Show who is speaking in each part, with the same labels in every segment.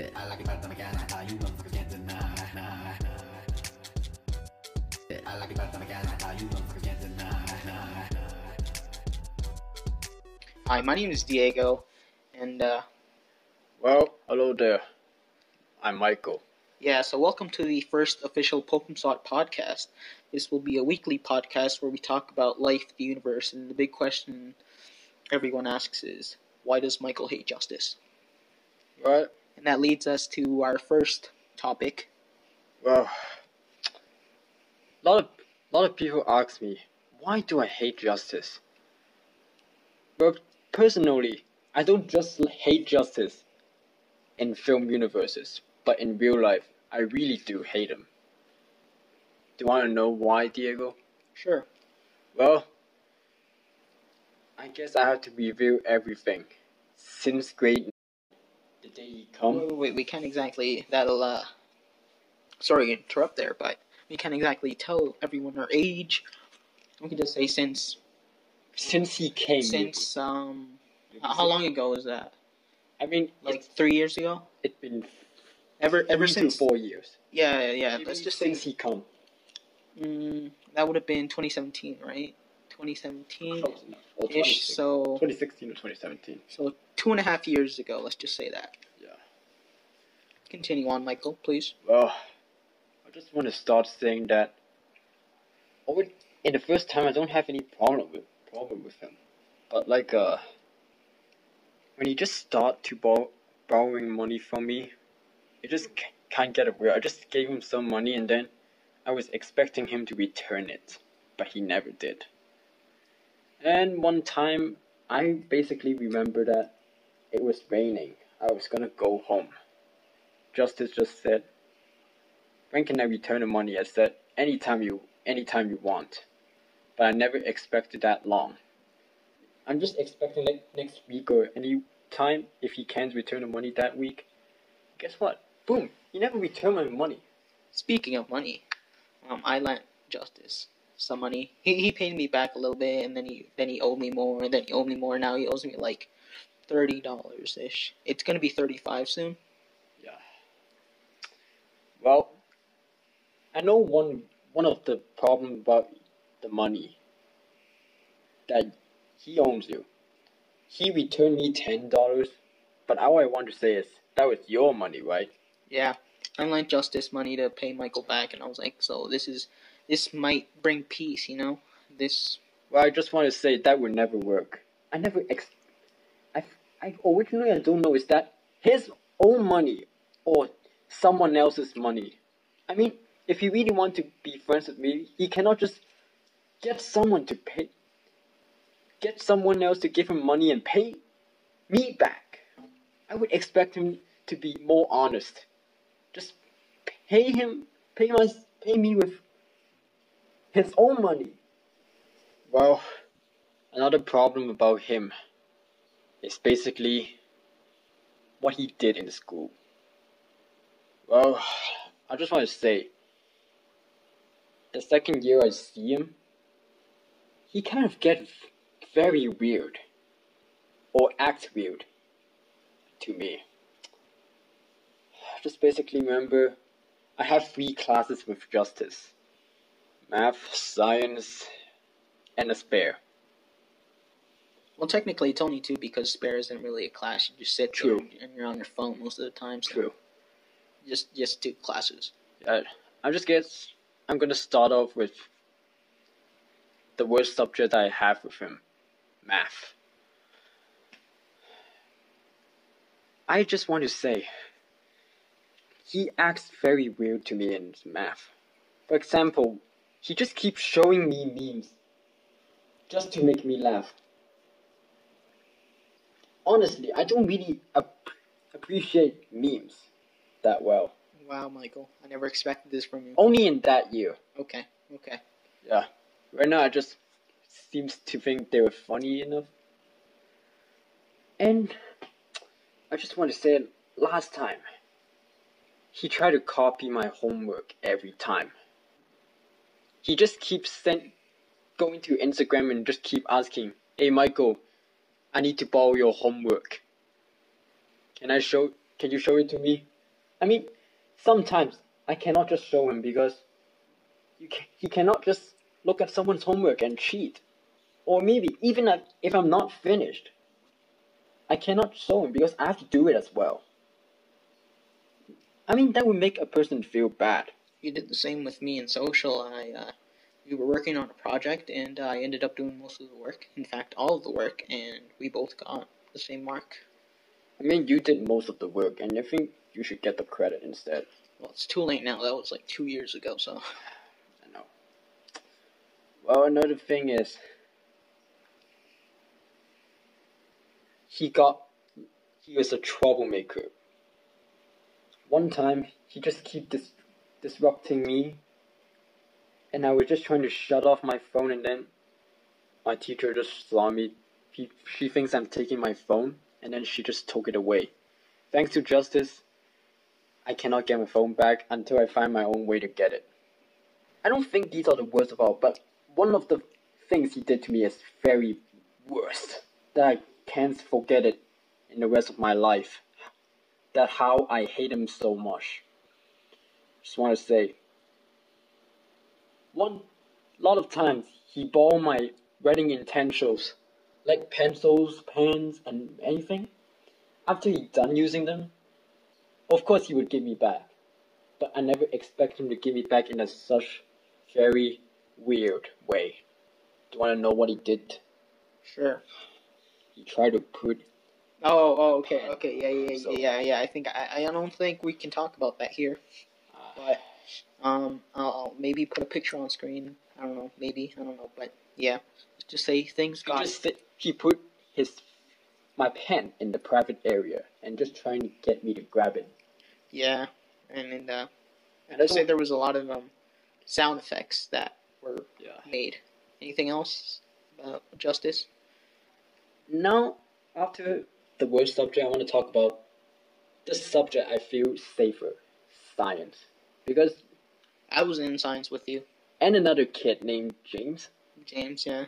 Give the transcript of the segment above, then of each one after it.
Speaker 1: I like it better than I can. Nah, you motherfuckers can't deny. Nah, nah. I like it better than I can. Nah, you motherfuckers can't deny. Nah,
Speaker 2: Hi, my name is Diego, and uh,
Speaker 3: Well, hello there. I'm Michael.
Speaker 2: yeah, so welcome to the first official Pokemon podcast. This will be a weekly podcast where we talk about life, the universe, and the big question everyone asks is, why does Michael hate justice?
Speaker 3: Right?
Speaker 2: And that leads us to our first topic.
Speaker 3: Well, a lot of a lot of people ask me, why do I hate justice? Well, personally, I don't just hate justice in film universes, but in real life, I really do hate them. Do you want to know why, Diego?
Speaker 2: Sure.
Speaker 3: Well, I guess I have to reveal everything since grade the day he come.
Speaker 2: Wait, wait, wait, we can't exactly. That'll, uh. Sorry to interrupt there, but we can't exactly tell everyone our age. We can just say since.
Speaker 3: Since he came,
Speaker 2: Since, um. How how long ago was that?
Speaker 3: I mean,
Speaker 2: Like three years ago?
Speaker 3: it's been
Speaker 2: Ever ever since.
Speaker 3: four years.
Speaker 2: Yeah, yeah, yeah.
Speaker 3: Maybe
Speaker 2: Let's just say
Speaker 3: since he come.
Speaker 2: mm, that would have been 2017, right? 2017
Speaker 3: enough.
Speaker 2: Ish. So
Speaker 3: 2016 or 2017.
Speaker 2: so two and a half years ago. Let's just say that. Continue on, Michael, please.
Speaker 3: Well, I just want to start saying that. Over in the first time, I don't have any problem with problem with him, but like uh, when he just start to borrow borrowing money from me, it just can't get away. I just gave him some money and then I was expecting him to return it, but he never did. And one time, I basically remember that it was raining. I was gonna go home. Justice just said, when can I return the money? I said, anytime you, anytime you want. But I never expected that long. I'm just expecting like next week or any time if he can't return the money that week. Guess what? Boom! He never returned my money.
Speaker 2: Speaking of money, um, I lent Justice some money. He he paid me back a little bit, and then he then he owed me more, and then he owed me more. Now he owes me like thirty dollars ish. It's gonna be thirty five soon.
Speaker 3: Well, I know one one of the problem about the money that he owns you. He returned me ten dollars, but all I want to say is that was your money, right?
Speaker 2: Yeah, I lent Justice money to pay Michael back, and I was like, so this is this might bring peace, you know. This
Speaker 3: Well, I just want to say that would never work. I never ex. I I originally I don't know is that his own money or someone else's money. I mean, if he really want to be friends with me, he cannot just get someone to pay. Get someone else to give him money and pay me back. I would expect him to be more honest. Just pay him, pay my, pay me with his own money. Well, another problem about him is basically what he did in the school. Well, I just want to say, the second year I see him, he kind of gets very weird, or acts weird, to me. Just basically remember, I have three classes with Justice. Math, Science, and a spare.
Speaker 2: well, technically it's only two because spare isn't really a class. You just sit
Speaker 3: True.
Speaker 2: there and you're on your phone most of the time. So
Speaker 3: True.
Speaker 2: Just just two classes.
Speaker 3: Uh, I just guess I'm gonna start off with the worst subject I have with him, math. I just want to say, he acts very weird to me in math. For example, he just keeps showing me memes just to make me laugh. Honestly, I don't really ap- appreciate memes that well.
Speaker 2: Wow, Michael, I never expected this from you.
Speaker 3: Only in that year.
Speaker 2: Okay, okay.
Speaker 3: Yeah. Right now, I just seems to think they were funny enough. And I just want to say, last time, he tried to copy my homework every time. He just keeps send, going to Instagram and just keep asking, "Hey Michael, I need to borrow your homework. Can I show? Can you show it to me? I mean, sometimes I cannot just show him because you can, he cannot just look at someone's homework and cheat. Or maybe even if- I'm not finished, I cannot show him because I have to do it as well. I mean, that would make a person feel bad.
Speaker 2: You did the same with me in social. I uh, we were working on a project, and I ended up doing most of the work. In fact, all of the work, and we both got the same mark.
Speaker 3: I mean, you did most of the work, and I think you should get the credit instead.
Speaker 2: Well, it's too late now. That was like two years ago. So
Speaker 3: I know. Well, another thing is, he got, he was a troublemaker. One time, he just keep dis- disrupting me, and I was just trying to shut off my phone, and then my teacher just saw me. He, she thinks I'm taking my phone, and then she just took it away. Thanks to justice, I cannot get my phone back until I find my own way to get it. I don't think these are the worst of all, but one of the things he did to me is very worst. That I can't forget it in the rest of my life. That how I hate him so much. Just want to say, one lot of times he borrowed my writing utensils, like pencils, pens, and anything. After he done using them, of course he would give me back but I never expect him to give me back in a such very weird way. Do you want to know what he did?
Speaker 2: sure.
Speaker 3: He tried to put.
Speaker 2: Oh, oh, okay, okay, yeah, yeah,
Speaker 3: So-
Speaker 2: yeah, yeah. I think I, I don't think we can talk about that here. But um, I'll, maybe put a picture on screen. I don't know, maybe I don't know, but yeah, just say things got.
Speaker 3: just he put his my pen in the private area and just trying to get me to grab it.
Speaker 2: Yeah, and and uh,
Speaker 3: And I
Speaker 2: I'd say there was a lot of um sound effects that were
Speaker 3: Yeah.
Speaker 2: made. Anything else about justice?
Speaker 3: Now, after the worst subject, I want to talk about the subject I feel safer, science, because
Speaker 2: I was in science with you,
Speaker 3: and another kid named James.
Speaker 2: James. Yeah.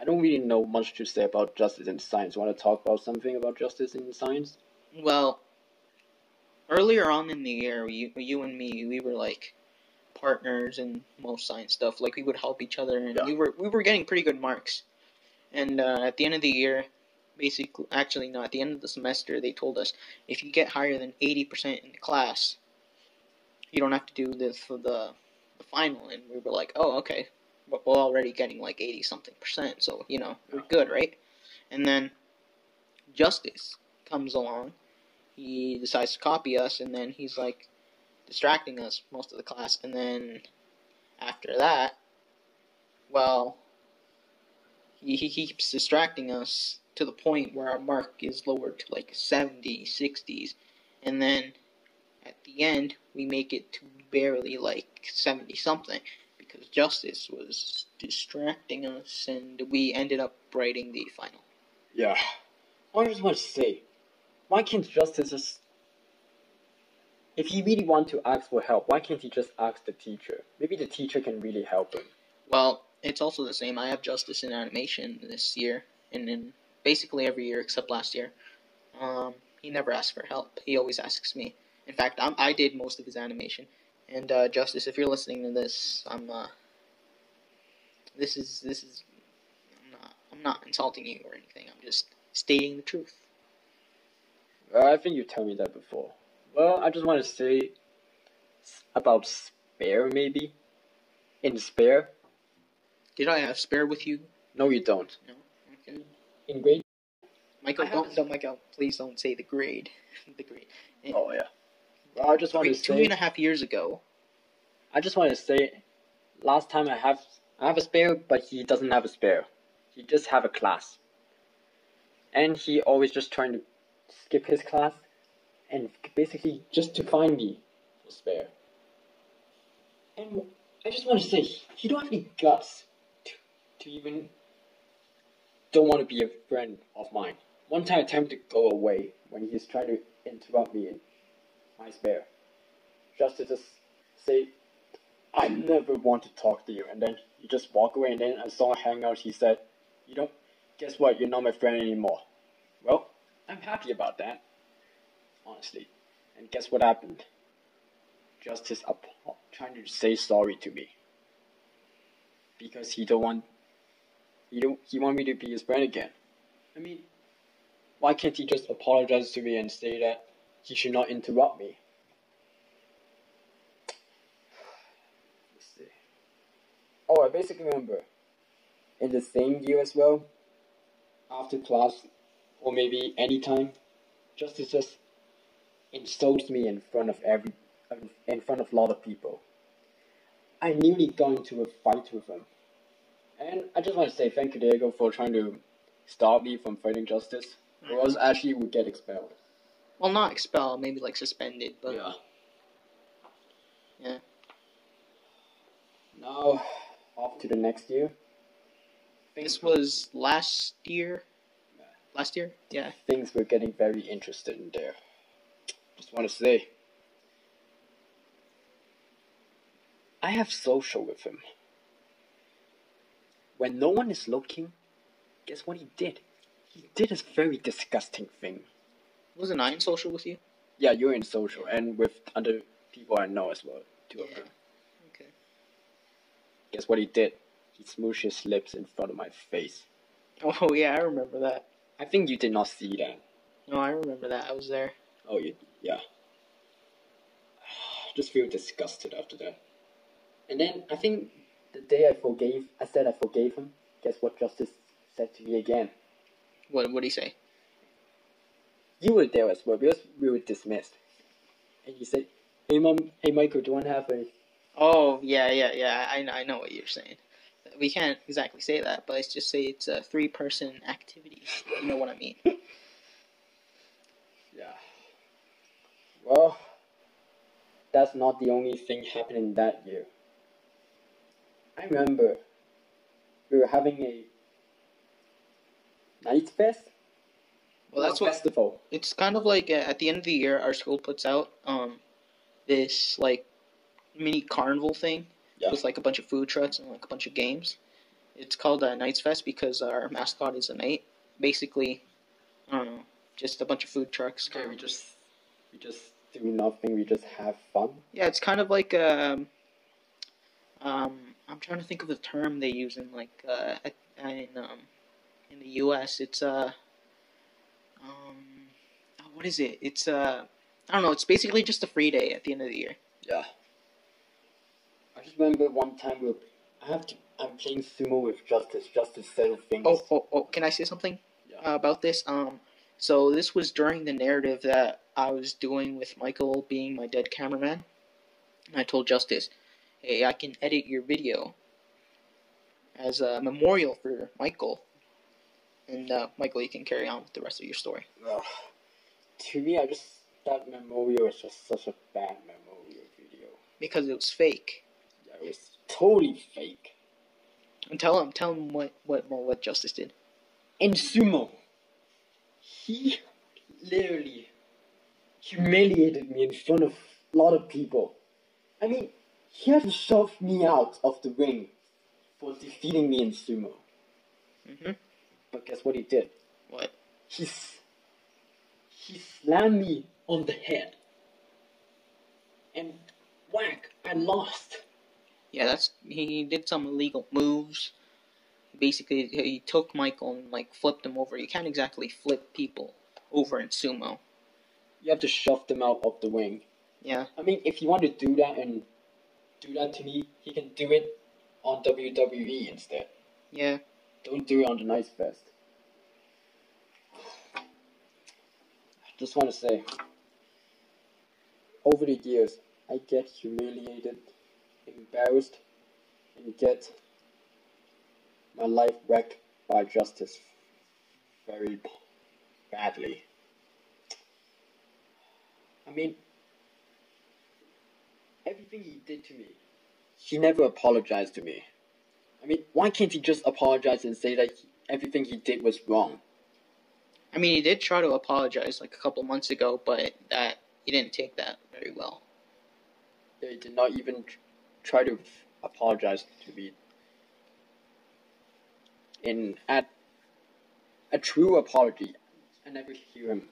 Speaker 3: I don't really know much to say about justice in science. Want to talk about something about justice in science?
Speaker 2: Well, earlier on in the year, you, you and me, we were like partners in most science stuff. Like we would help each other, and
Speaker 3: Yeah.
Speaker 2: we were we were getting pretty good marks. And uh, at the end of the year, basically, actually, no, at the end of the semester, they told us if you get higher than eighty percent in the class, you don't have to do this for the the final. And we were like, oh, okay. But we're already getting like eighty something percent, so you know we're good, right? And then Justice comes along he decides to copy us and then he's like distracting us most of the class and then after that well he, he keeps distracting us to the point where our mark is lowered to like 70 60s and then at the end we make it to barely like 70 something because justice was distracting us and we ended up writing the final
Speaker 3: Yeah. I just want to say, why can't justice just. If he really want to ask for help, why can't he just ask the teacher? Maybe the teacher can really help him.
Speaker 2: Well, it's also the same. I have justice in animation this year, and in basically every year except last year. Um, he never asks for help. He always asks me. In fact, I'm, I did most of his animation. And uh, Justice, if you're listening to this, I'm. Uh, this is this is. I'm not. I'm not insulting you or anything. I'm just stating the truth.
Speaker 3: Uh, I think you told me that before. Well, I just want to say about spare, maybe. In spare?
Speaker 2: Did I have spare with you?
Speaker 3: No, you don't.
Speaker 2: Okay.
Speaker 3: In grade.
Speaker 2: Michael, don't, don't, Michael, please don't say the grade. the grade.
Speaker 3: Oh yeah. I just want to say.
Speaker 2: and a half years ago,
Speaker 3: I just want to say, last time I have I have a spare, but he doesn't have a spare. He just have a class, and he always just trying to skip his class, and basically just to find me for spare. And I just want to say, he don't have any guts to, to even don't want to be a friend of mine. One time I attempted to go away when he's trying to interrupt me my spare. Just to just say, I never want to talk to you. And then you just walk away. And then I saw hangout. He said, "You don't. Guess what? You're not my friend anymore." Well, I'm happy about that. honestly. And guess what happened? Justice apo- trying to say sorry to me because he don't want he don't he want me to be his friend again. I mean, why can't he just apologize to me and say that he should not interrupt me? Let's see. Oh, I basically remember in the same year as well, after class, or maybe anytime, Justice just insults me in front of every, in front of a lot of people. I nearly got into a fight with him. And I just want to say thank you, Diego, for trying to stop me from fighting Justice. Hmm. Or else actually would get expelled.
Speaker 2: Well, not expelled, maybe like suspended, but
Speaker 3: yeah.
Speaker 2: Yeah.
Speaker 3: Now, off to the next year.
Speaker 2: this was last year. Last year, yeah.
Speaker 3: things were getting very interested in there. Just want to say, I have social with him. When no one is looking, guess what he did? He did a very disgusting thing.
Speaker 2: Wasn't I in social with you?
Speaker 3: Yeah, you're in social, and with other people I know as well. Two of them.
Speaker 2: Okay.
Speaker 3: Guess what he did? He smooshed his lips in front of my face.
Speaker 2: Oh yeah, I remember that.
Speaker 3: I think you did not see that.
Speaker 2: No, I remember that. I was there.
Speaker 3: Oh, you, yeah. Just feel disgusted after that. And then I think the day I forgave, I said I forgave him. Guess what Justice said to me again?
Speaker 2: What what did he say?
Speaker 3: You were there as well because we were dismissed. And he said, "Hey mom, hey Michael, do you want to have a?"
Speaker 2: Oh yeah, yeah, yeah. I I know what you're saying. We can't exactly say that, but let's just say it's a three person activity. You know what I mean?
Speaker 3: Yeah. Well, that's not the only thing happening that year. I remember we were having a night fest.
Speaker 2: Well, that's what
Speaker 3: festival.
Speaker 2: it's kind of like uh, at the end of the year, our school puts out um this like mini carnival thing
Speaker 3: Yeah.
Speaker 2: with like a bunch of food trucks and like a bunch of games. It's called uh, Knights Fest because our mascot is a knight. Basically, I don't know, just a bunch of food trucks.
Speaker 3: Okay, we just we just do nothing. We just have fun.
Speaker 2: Yeah, it's kind of like um, um, I'm trying to think of the term they use in like uh, in um, in the U.S. It's uh, um, oh, what is it? It's uh, I don't know. It's basically just a free day at the end of the year.
Speaker 3: Yeah. I just remember one time we were, I have to. I'm playing sumo with Justice. Justice settle things.
Speaker 2: Oh, oh, oh! Can I say something
Speaker 3: Yeah.
Speaker 2: uh, about this? Um, so this was during the narrative that I was doing with Michael being my dead cameraman, and I told Justice, "Hey, I can edit your video as a memorial for Michael." And uh, Michael, you can carry on with the rest of your story.
Speaker 3: Ugh. To me, I just that memorial was just such a bad memorial video.
Speaker 2: because it was fake.
Speaker 3: Yeah, it was totally fake.
Speaker 2: And tell him, tell him what what what Justice did.
Speaker 3: In sumo, he literally humiliated me in front of a lot of people. I mean, he had to shove me out of the ring for defeating me in sumo.
Speaker 2: hmm
Speaker 3: But guess what he did?
Speaker 2: What?
Speaker 3: He, he slammed me on the head. And whack, I lost.
Speaker 2: Yeah, that's he did some illegal moves. Basically, he took Michael and like flipped him over. You can't exactly flip people over in sumo.
Speaker 3: You have to shove them out of the ring.
Speaker 2: Yeah,
Speaker 3: I mean, if you want to do that and do that to me, he can do it on WWE instead.
Speaker 2: yeah.
Speaker 3: Don't do it on the Knights Fest. I just want to say, over the years, I get humiliated, embarrassed, and get my life wrecked by justice very badly. I mean, everything he did to me, he never apologized to me. I mean, why can't he just apologize and say that he, everything he did was wrong?
Speaker 2: I mean, he did try to apologize like a couple months ago, but that he didn't take that very well.
Speaker 3: They did not even try to apologize to me. In at a true apology, I never hear him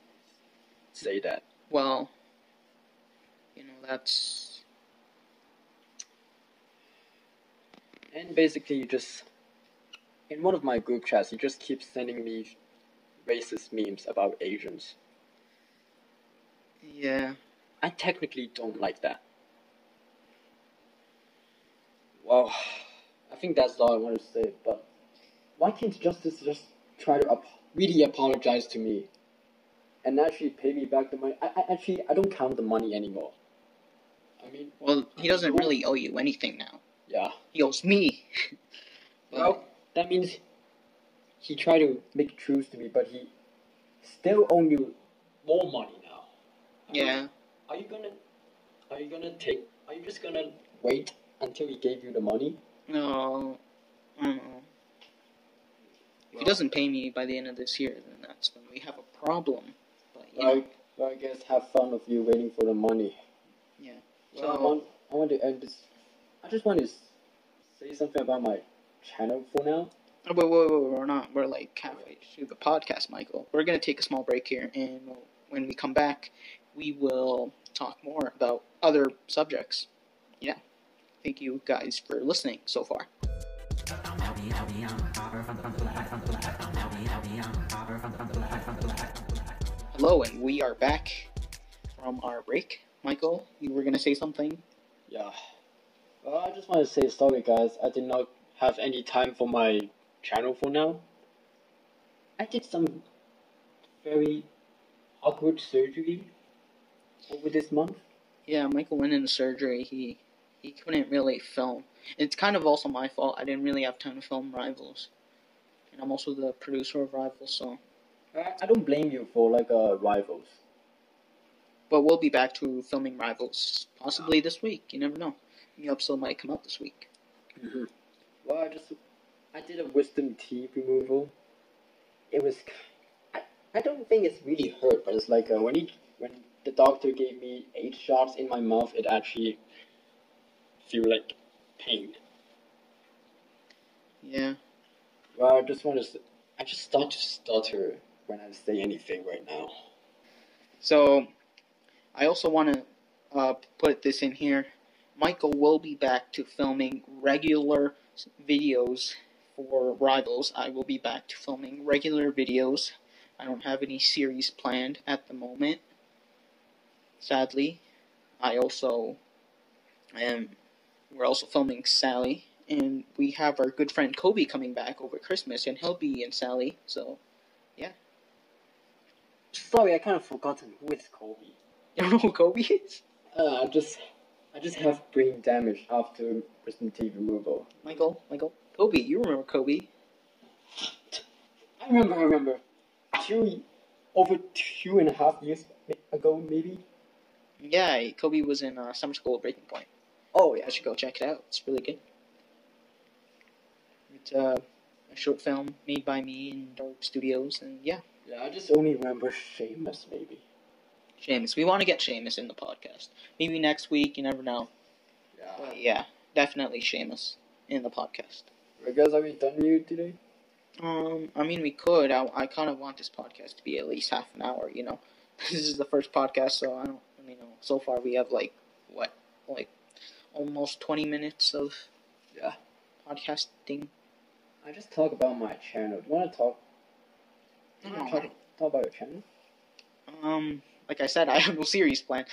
Speaker 3: say that.
Speaker 2: well, you know, that's
Speaker 3: And basically, you just in one of my group chats, you just keep sending me racist memes about Asians.
Speaker 2: yeah.
Speaker 3: I technically don't like that. Well, I think that's all I want to say. But why can't Justice just try to ap- really apologize to me and actually pay me back the money? I, I actually I don't count the money anymore. I mean,
Speaker 2: Well, he doesn't really owe you anything now.
Speaker 3: Yeah.
Speaker 2: He owes me.
Speaker 3: Well, that means he tried to make truce to me, but he still owe you more money now. I mean,
Speaker 2: yeah.
Speaker 3: Are you gonna? Are you gonna take? Are you just gonna wait until he gave you the money?
Speaker 2: No. I don't know. If he doesn't pay me by the end of this year, then that's when we have a problem. But you
Speaker 3: Well,
Speaker 2: know,
Speaker 3: well, I guess have fun of you waiting for the money.
Speaker 2: Yeah.
Speaker 3: Well, I want, I want to end this. I just want to say something about my channel for now.
Speaker 2: Oh, wait, wait, wait, we're not. We're like halfway through the podcast, Michael. We're gonna take a small break here, and when we come back, we will talk more about other subjects. Yeah. Thank you guys for listening so far. Hello, and we are back from our break. Michael, you were gonna say something?
Speaker 3: Yeah. Well, I just want to say sorry, guys. I did not have any time for my channel for now. I did some very awkward surgery over this month.
Speaker 2: Yeah, Michael went into surgery. He he couldn't really film. It's kind of also my fault. I didn't really have time to film Rivals, and I'm also the producer of Rivals. So,
Speaker 3: I, I don't blame you for like uh, rivals.
Speaker 2: but we'll be back to filming Rivals possibly this week. You never know. New episode might come out this week.
Speaker 3: Mm-hmm. Well, I just I did a wisdom teeth removal. It was I, I don't think it's really hurt, but it's like uh, when he when the doctor gave me eight shots in my mouth, it actually feel like pain.
Speaker 2: Yeah.
Speaker 3: Well, I just want to. I just start to stutter when I say anything right now.
Speaker 2: So, I also want to uh, put this in here. Michael will be back to filming regular videos for Rivals. I will be back to filming regular videos. I don't have any series planned at the moment. Sadly, I also am. We're also filming Sally, and we have our good friend Kobe coming back over Christmas, and he'll be in Sally. So, yeah.
Speaker 3: Sorry, I kind of forgotten who is Kobe.
Speaker 2: you don't know who Kobe is?
Speaker 3: Uh, just, I just have brain damage after wisdom teeth removal.
Speaker 2: Michael, Michael, Kobe. You remember Kobe?
Speaker 3: I remember, I remember. Two, over two and a half years ago, maybe.
Speaker 2: Yeah, Kobe was in uh, summer school at Breaking Point.
Speaker 3: Oh
Speaker 2: I should go check it out. It's really good. It's uh, a short film made by me in Dark Studios, and yeah,
Speaker 3: Yeah, I just only remember Seamus, maybe.
Speaker 2: Seamus. We want to get Seamus in the podcast. Maybe next week. You never know.
Speaker 3: Yeah.
Speaker 2: But yeah, definitely Seamus in the podcast.
Speaker 3: I guess are we done here today?
Speaker 2: Um, I mean, we could. I, I kind of want this podcast to be at least half an hour. You know, this is the first podcast, so I don't really know. So far, we have like what, like almost twenty minutes of
Speaker 3: Yeah.
Speaker 2: podcasting.
Speaker 3: I just talk about my channel. Do you want to talk?
Speaker 2: No,
Speaker 3: you wanna talk, talk about your channel?
Speaker 2: Um, like I said, I have no series plan.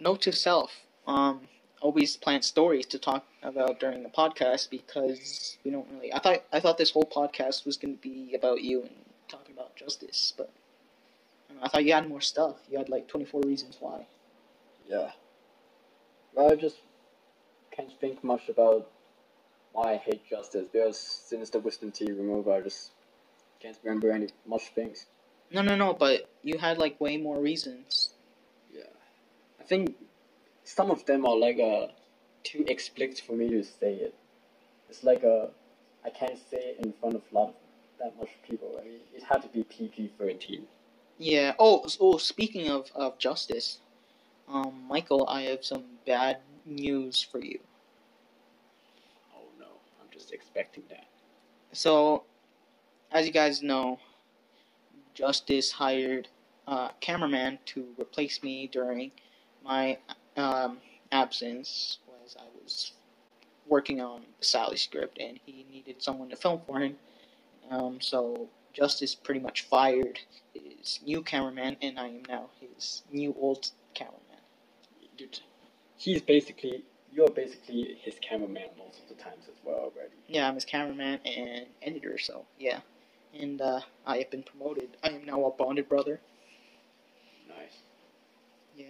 Speaker 2: Note to self: um, always plan stories to talk about during the podcast because we don't really. I thought I thought this whole podcast was going to be about you and talking about justice, but I, I thought you had more stuff. You had like twenty four reasons why.
Speaker 3: Yeah. I just can't think much about why I hate justice because since the wisdom teeth removal, I just can't remember any much things.
Speaker 2: No, no, no. But you had like way more reasons.
Speaker 3: Yeah. I think some of them are like uh, too explicit for me to say it. It's like uh, I can't say it in front of a lot of that much people. I mean, it had to be PG thirteen.
Speaker 2: Yeah. Oh, oh. Speaking of of justice, um, Michael, I have some bad news for you.
Speaker 3: Oh no, I'm just expecting that.
Speaker 2: So, as you guys know, Justice hired a cameraman to replace me during my um, absence was I was working on the Sally script and he needed someone to film for him. Um, so Justice pretty much fired his new cameraman and I am now his new old cameraman.
Speaker 3: Dude, he's basically you're basically his cameraman most of the times as well already.
Speaker 2: Yeah, I'm his cameraman and editor, so yeah. And uh, I have been promoted. I am now a bonded brother.
Speaker 3: Nice.
Speaker 2: Yeah.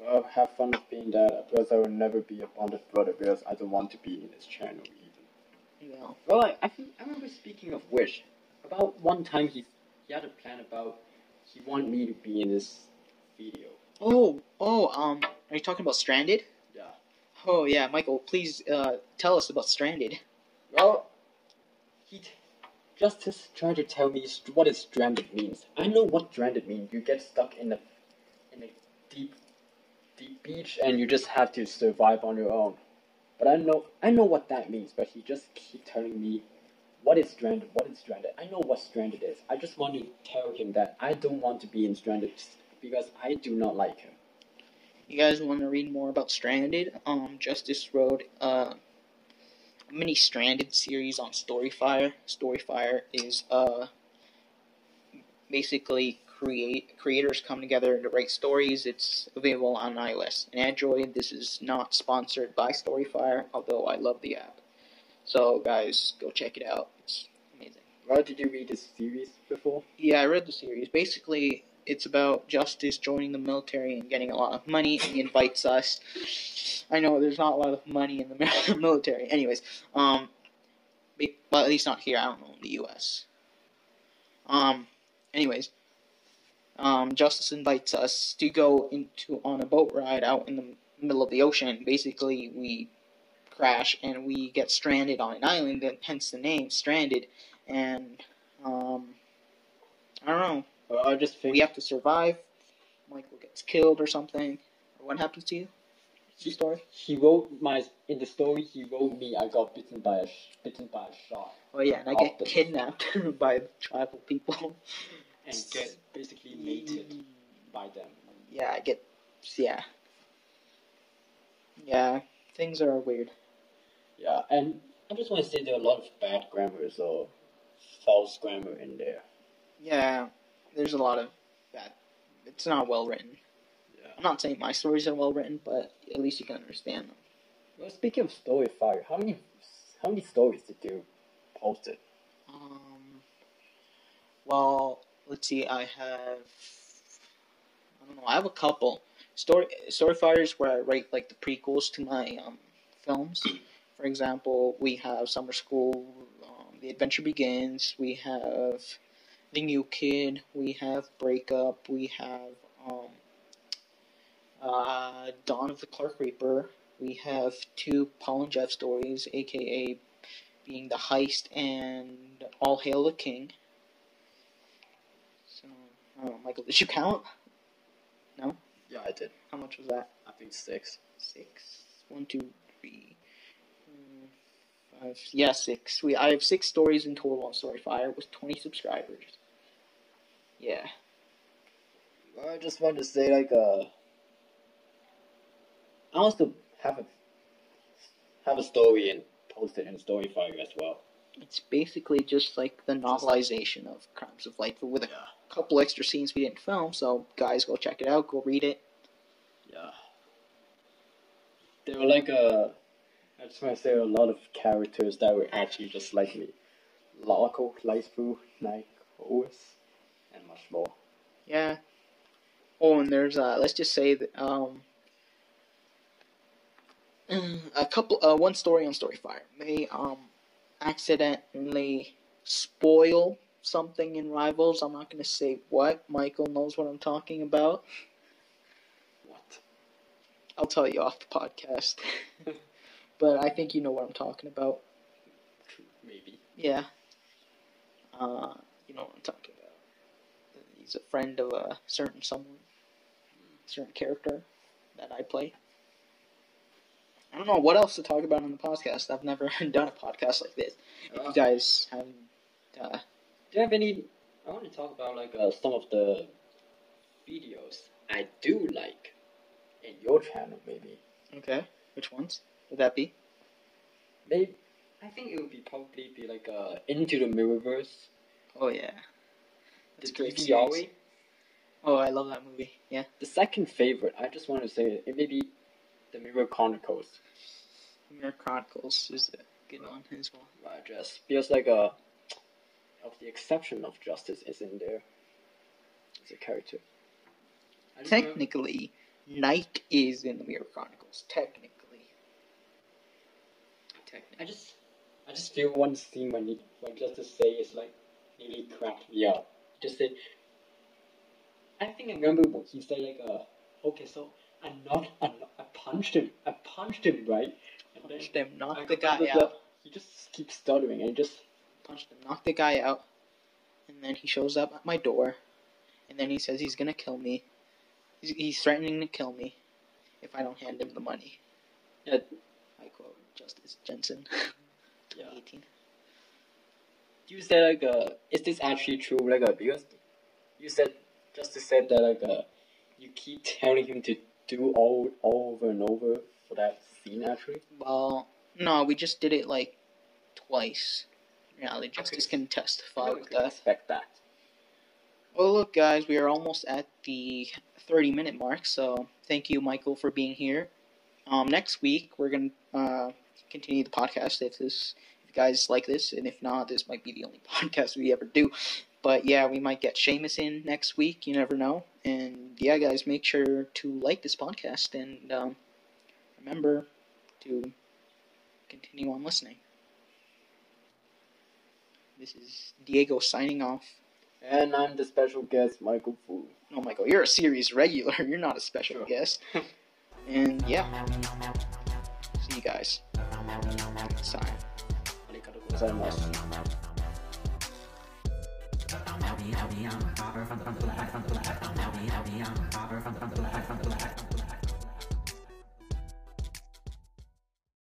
Speaker 3: Well, have fun with being that because I will never be a bonded brother because I don't want to be in this channel even.
Speaker 2: Yeah.
Speaker 3: Well, I, I think I remember speaking of which, about one time he he had a plan about he wanted me to be in this video.
Speaker 2: Oh, oh, um, are you talking about Stranded?
Speaker 3: Yeah.
Speaker 2: Oh yeah, Michael, please uh, tell us about Stranded.
Speaker 3: Well, he Justice tried to tell me what is stranded means. I know what stranded means. You get stuck in a in a deep deep beach and you just have to survive on your own. But I know I know what that means. But he just keep telling me what is stranded. What is stranded? I know what stranded is. I just want to tell him that I don't want to be in stranded because I do not like him.
Speaker 2: You guys want to read more about Stranded? Um, Justice wrote uh, mini Stranded series on Storyfire. Storyfire is uh, basically create creators come together to write stories. It's available on iOS and Android. This is not sponsored by Storyfire, although I love the app. So guys, go check it out. It's amazing.
Speaker 3: Well, did you read this series before?
Speaker 2: Yeah, I read the series. Basically, it's about Justice joining the military and getting a lot of money. And he invites us. I know there's not a lot of money in the military. Anyways, um, well, at least not here. I don't know in the U.S. Um, anyways, um, Justice invites us to go into on a boat ride out in the middle of the ocean. Basically, we crash and we get stranded on an island, and hence the name Stranded. And um, I don't know.
Speaker 3: Just think
Speaker 2: We have to survive. Michael gets killed or something. What happens to you?
Speaker 3: He-
Speaker 2: story?
Speaker 3: He wrote my in the story. He wrote me. I got bitten by a bitten by a shark
Speaker 2: Oh yeah, and I get kidnapped by tribal people.
Speaker 3: and get basically mated by them.
Speaker 2: Yeah, I get. Yeah. Yeah, things are weird.
Speaker 3: Yeah, and I just want to say there are a lot of bad grammars or false grammar in there.
Speaker 2: Yeah, there's a lot of that. It's not well written.
Speaker 3: Yeah.
Speaker 2: I'm not saying my stories are well written, but at least you can understand them.
Speaker 3: Well, speaking of story fire, how many how many stories did you post it?
Speaker 2: Um, well, let's see. I have. I don't know. I have a couple story story fires where I write like the prequels to my um, films. For example, we have Summer School, um, The Adventure Begins. We have The New Kid. We have Breakup. We have um, uh, Dawn of the Clark Reaper. We have two Paul and Jeff stories, aka being the heist and all hail the king. So, I don't know, Michael, did you count? No.
Speaker 3: Yeah, I did.
Speaker 2: How much was that?
Speaker 3: I think six.
Speaker 2: Six. One, two, three, four, five. Yeah, six. We I have six stories in total on Storyfire with twenty subscribers. Yeah.
Speaker 3: I just wanted to say like uh, I to have a have a story and post it in story as well.
Speaker 2: It's basically just like the novelization of Crimes of Light, but with a couple extra scenes we didn't film. So, guys, go check it out. Go read it.
Speaker 3: Yeah. There were like a. I just want to say a lot of characters that were actually just like me. Loco, Lightfu, Nikos, and much more.
Speaker 2: Yeah. Oh, and there's uh, let's just say that um, a couple uh, one story on Storyfire. They um accidentally spoil something in Rivals. I'm not gonna say what. Michael knows what I'm talking about.
Speaker 3: What?
Speaker 2: I'll tell you off the podcast. but I think you know what I'm talking about.
Speaker 3: Maybe.
Speaker 2: Yeah. Uh, you know what I'm talking He's a friend of a certain someone, certain character that I play. I don't know what else to talk about on the podcast. I've never done a podcast like this. If you guys haven't, uh,
Speaker 3: Do you have any? I want to talk about like uh, some of the videos I do like in your channel, maybe.
Speaker 2: Okay. Which ones would that be?
Speaker 3: Maybe I think it would be probably be like uh Into the Mirrorverse.
Speaker 2: Oh yeah.
Speaker 3: The
Speaker 2: That's a great
Speaker 3: TV
Speaker 2: series.
Speaker 3: Yahweh.
Speaker 2: Oh, I love that movie. Yeah.
Speaker 3: The second favorite, I just want to say it may be the Mirror Chronicles.
Speaker 2: Mirror Chronicles is a good one as well.
Speaker 3: Uh, just feels like a of the exception of justice is in there as a character. I know.
Speaker 2: Technically, Night is in the Mirror Chronicles. Technically. Technically.
Speaker 3: I just I just feel one scene when he when Justice say is like nearly cracked me up. Just say I think I remember what he said like uh okay so I not I, not, I punched him I punched him right and
Speaker 2: Punched him, knocked the guy out.
Speaker 3: He just keeps stuttering and just
Speaker 2: Punched him, knocked the guy out. And then he shows up at my door. And then he says he's gonna kill me. He's, he's threatening to kill me if I don't hand him the money.
Speaker 3: Yeah.
Speaker 2: I quote Justice Jensen.
Speaker 3: Yeah.
Speaker 2: 2018.
Speaker 3: you said like uh is this actually true like uh because you said Justice said that like uh you keep telling him to do all all over and over for that scene actually.
Speaker 2: Well, no, we just did it like twice. Reality Justice can testify with that.
Speaker 3: expect that.
Speaker 2: Well, look, guys, we are almost at the 30 minute mark, so thank you, Michael, for being here. Um, next week, we're going to uh, continue the podcast if this. Guys like this, and if not, this might be the only podcast we ever do. But yeah, we might get Seamus in next week. You never know. And yeah, guys, make sure to like this podcast and um, remember to continue on listening. This is Diego signing off.
Speaker 3: And I'm the special guest, Michael Fu.
Speaker 2: Oh, Michael, you're a series regular. You're not a special
Speaker 3: Sure.
Speaker 2: guest. and yeah, see you guys next time
Speaker 1: sabemos eso.